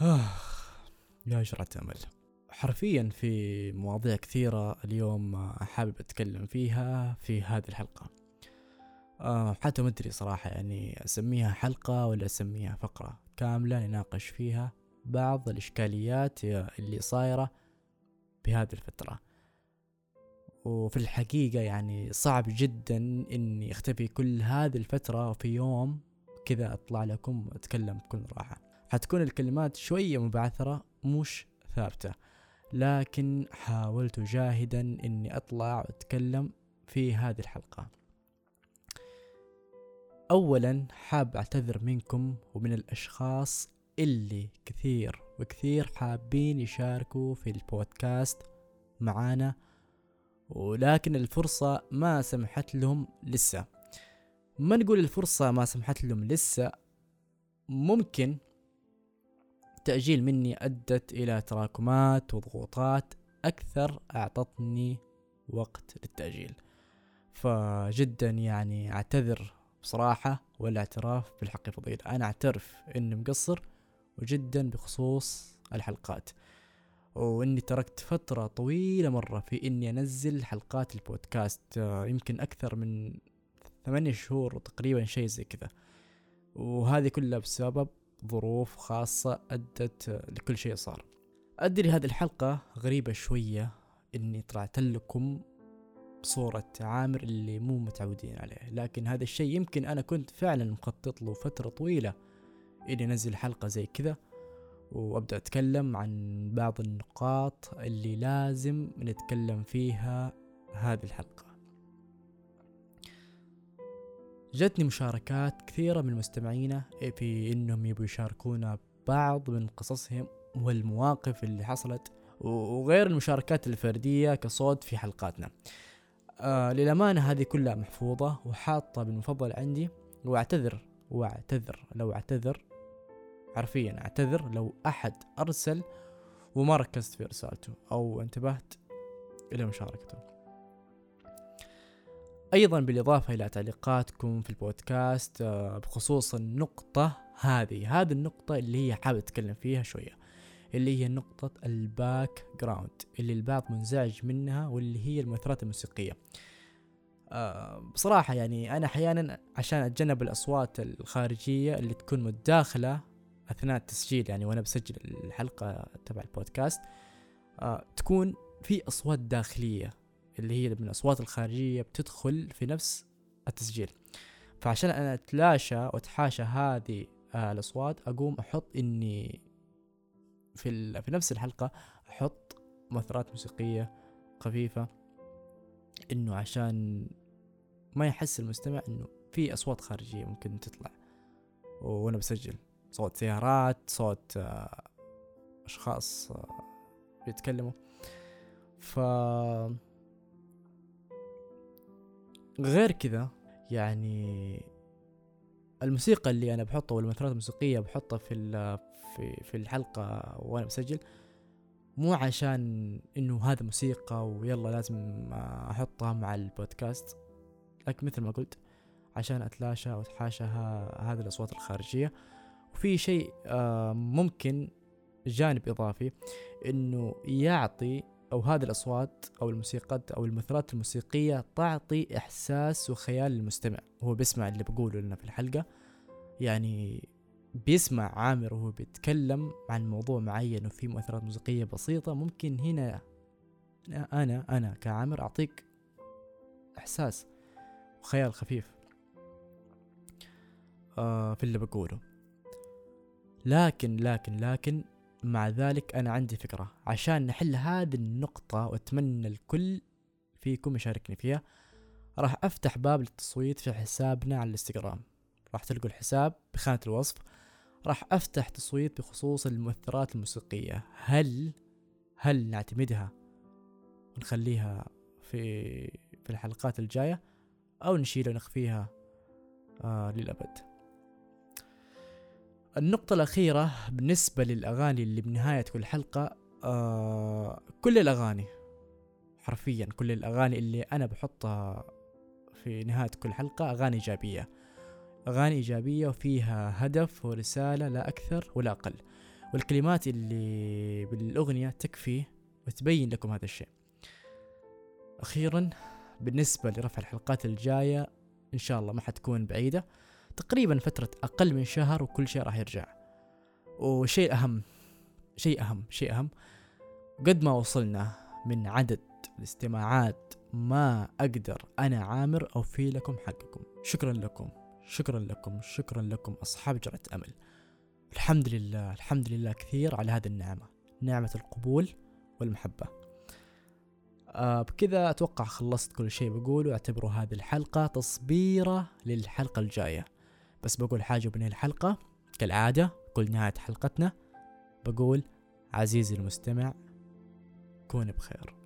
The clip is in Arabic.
آه. يا جرعة أمل. حرفيا في مواضيع كثيرة اليوم حابب أتكلم فيها في هذه الحلقة. آه حتى ما أدري صراحة يعني أسميها حلقة ولا أسميها فقرة. كاملة نناقش فيها بعض الإشكاليات اللي صايرة بهذه الفترة. وفي الحقيقة يعني صعب جدا إني أختفي كل هذه الفترة وفي يوم كذا أطلع لكم وأتكلم بكل راحة. حتكون الكلمات شوية مبعثرة مش ثابتة. لكن حاولت جاهدا إني أطلع وأتكلم في هذه الحلقة. اولا حاب أعتذر منكم ومن الأشخاص اللي كثير وكثير حابين يشاركوا في البودكاست معانا ولكن الفرصة ما سمحت لهم لسه. ما نقول الفرصة ما سمحت لهم لسه ممكن التأجيل مني أدت إلى تراكمات وضغوطات أكثر أعطتني وقت للتأجيل. فجدا يعني أعتذر بصراحة والاعتراف بالحق فضيلة أنا أعترف إني مقصر وجدا بخصوص الحلقات. وإني تركت فترة طويلة مرة في إني أنزل حلقات البودكاست يمكن أكثر من ثمانية شهور تقريبا شيء زي كذا. وهذه كلها بسبب ظروف خاصة أدت لكل شيء صار. أدري هذه الحلقة غريبة شوية إني طلعت لكم بصورة عامر اللي مو متعودين عليه لكن هذا الشيء يمكن أنا كنت فعلا مخطط له فترة طويلة إني أنزل حلقة زي كذا وأبدأ أتكلم عن بعض النقاط اللي لازم نتكلم فيها هذه الحلقة. جتني مشاركات كثيرة من مستمعينا في إنهم يبوا يشاركونا بعض من قصصهم والمواقف اللي حصلت وغير المشاركات الفردية كصوت في حلقاتنا. آه للأمانة هذه كلها محفوظة وحاطة بالمفضل عندي واعتذر واعتذر لو اعتذر حرفيا اعتذر لو أحد أرسل وما ركزت في رسالته أو انتبهت إلى مشاركته. أيضا بالإضافة إلى تعليقاتكم في البودكاست آه، بخصوص النقطة هذه. هذه النقطة اللي هي حابب أتكلم فيها شوية اللي هي نقطة ال background اللي البعض منزعج منها واللي هي المؤثرات الموسيقية. أه بصراحة يعني أنا أحيانا عشان أتجنب الأصوات الخارجية اللي تكون متداخلة أثناء التسجيل يعني وأنا بسجل الحلقة تبع البودكاست أه تكون في أصوات داخلية. اللي هي من الأصوات الخارجية بتدخل في نفس التسجيل. فعشان أنا أتلاشى وأتحاشى هذه آه الأصوات أقوم أحط إني في, في نفس الحلقة أحط مؤثرات موسيقية خفيفة إنه عشان ما يحس المستمع إنه في أصوات خارجية ممكن تطلع. وأنا بسجل صوت سيارات صوت آه أشخاص آه بيتكلموا. ف غير كذا يعني الموسيقى اللي أنا بحطها والمؤثرات الموسيقية بحطها في في في الحلقة وأنا بسجل مو عشان إنه هذا موسيقى ويلا لازم أحطها مع البودكاست لكن مثل ما قلت عشان أتلاشى وأتحاشى هذه الأصوات الخارجية. وفي شيء آه، ممكن جانب إضافي إنه يعطي أو هذه الأصوات أو الموسيقات أو المؤثرات الموسيقية تعطي إحساس وخيال للمستمع. هو بيسمع اللي بقوله لنا في الحلقة. يعني بيسمع عامر وهو بيتكلم عن موضوع معين وفي مؤثرات موسيقية بسيطة. ممكن هنا أنا أنا كعامر أعطيك إحساس وخيال خفيف آه في اللي بقوله. لكن لكن لكن مع ذلك أنا عندي فكرة. عشان نحل هذه النقطة وأتمنى الكل فيكم يشاركني فيها راح أفتح باب للتصويت في حسابنا على الإنستغرام. راح تلقوا الحساب بخانة الوصف. راح أفتح تصويت بخصوص المؤثرات الموسيقية. هل هل نعتمدها ونخليها في في الحلقات الجاية؟ أو نشيلها ونخفيها آه للأبد. النقطة الأخيرة بالنسبة للأغاني اللي بنهاية كل حلقة آه كل الأغاني حرفيا كل الأغاني اللي أنا بحطها في نهاية كل حلقة أغاني إيجابية. أغاني إيجابية وفيها هدف ورسالة لا أكثر ولا أقل. والكلمات اللي بالأغنية تكفي وتبين لكم هذا الشيء. أخيرا بالنسبة لرفع الحلقات الجاية إن شاء الله ما حتكون بعيدة. تقريبا فترة أقل من شهر وكل شيء راح يرجع. وشيء أهم شيء أهم شيء أهم قد ما وصلنا من عدد الاستماعات ما أقدر أنا عامر أوفي لكم حقكم. شكرا لكم شكرا لكم شكرا لكم أصحاب جرة أمل. الحمد لله الحمد لله كثير على هذه النعمة نعمة القبول والمحبة. آه بكذا أتوقع خلصت كل شيء بقوله. أعتبروا هذه الحلقة تصبيرة للحلقة الجاية. بس بقول حاجة بنهاية الحلقة. كالعادة كل نهاية حلقتنا. بقول عزيزي المستمع كون بخير.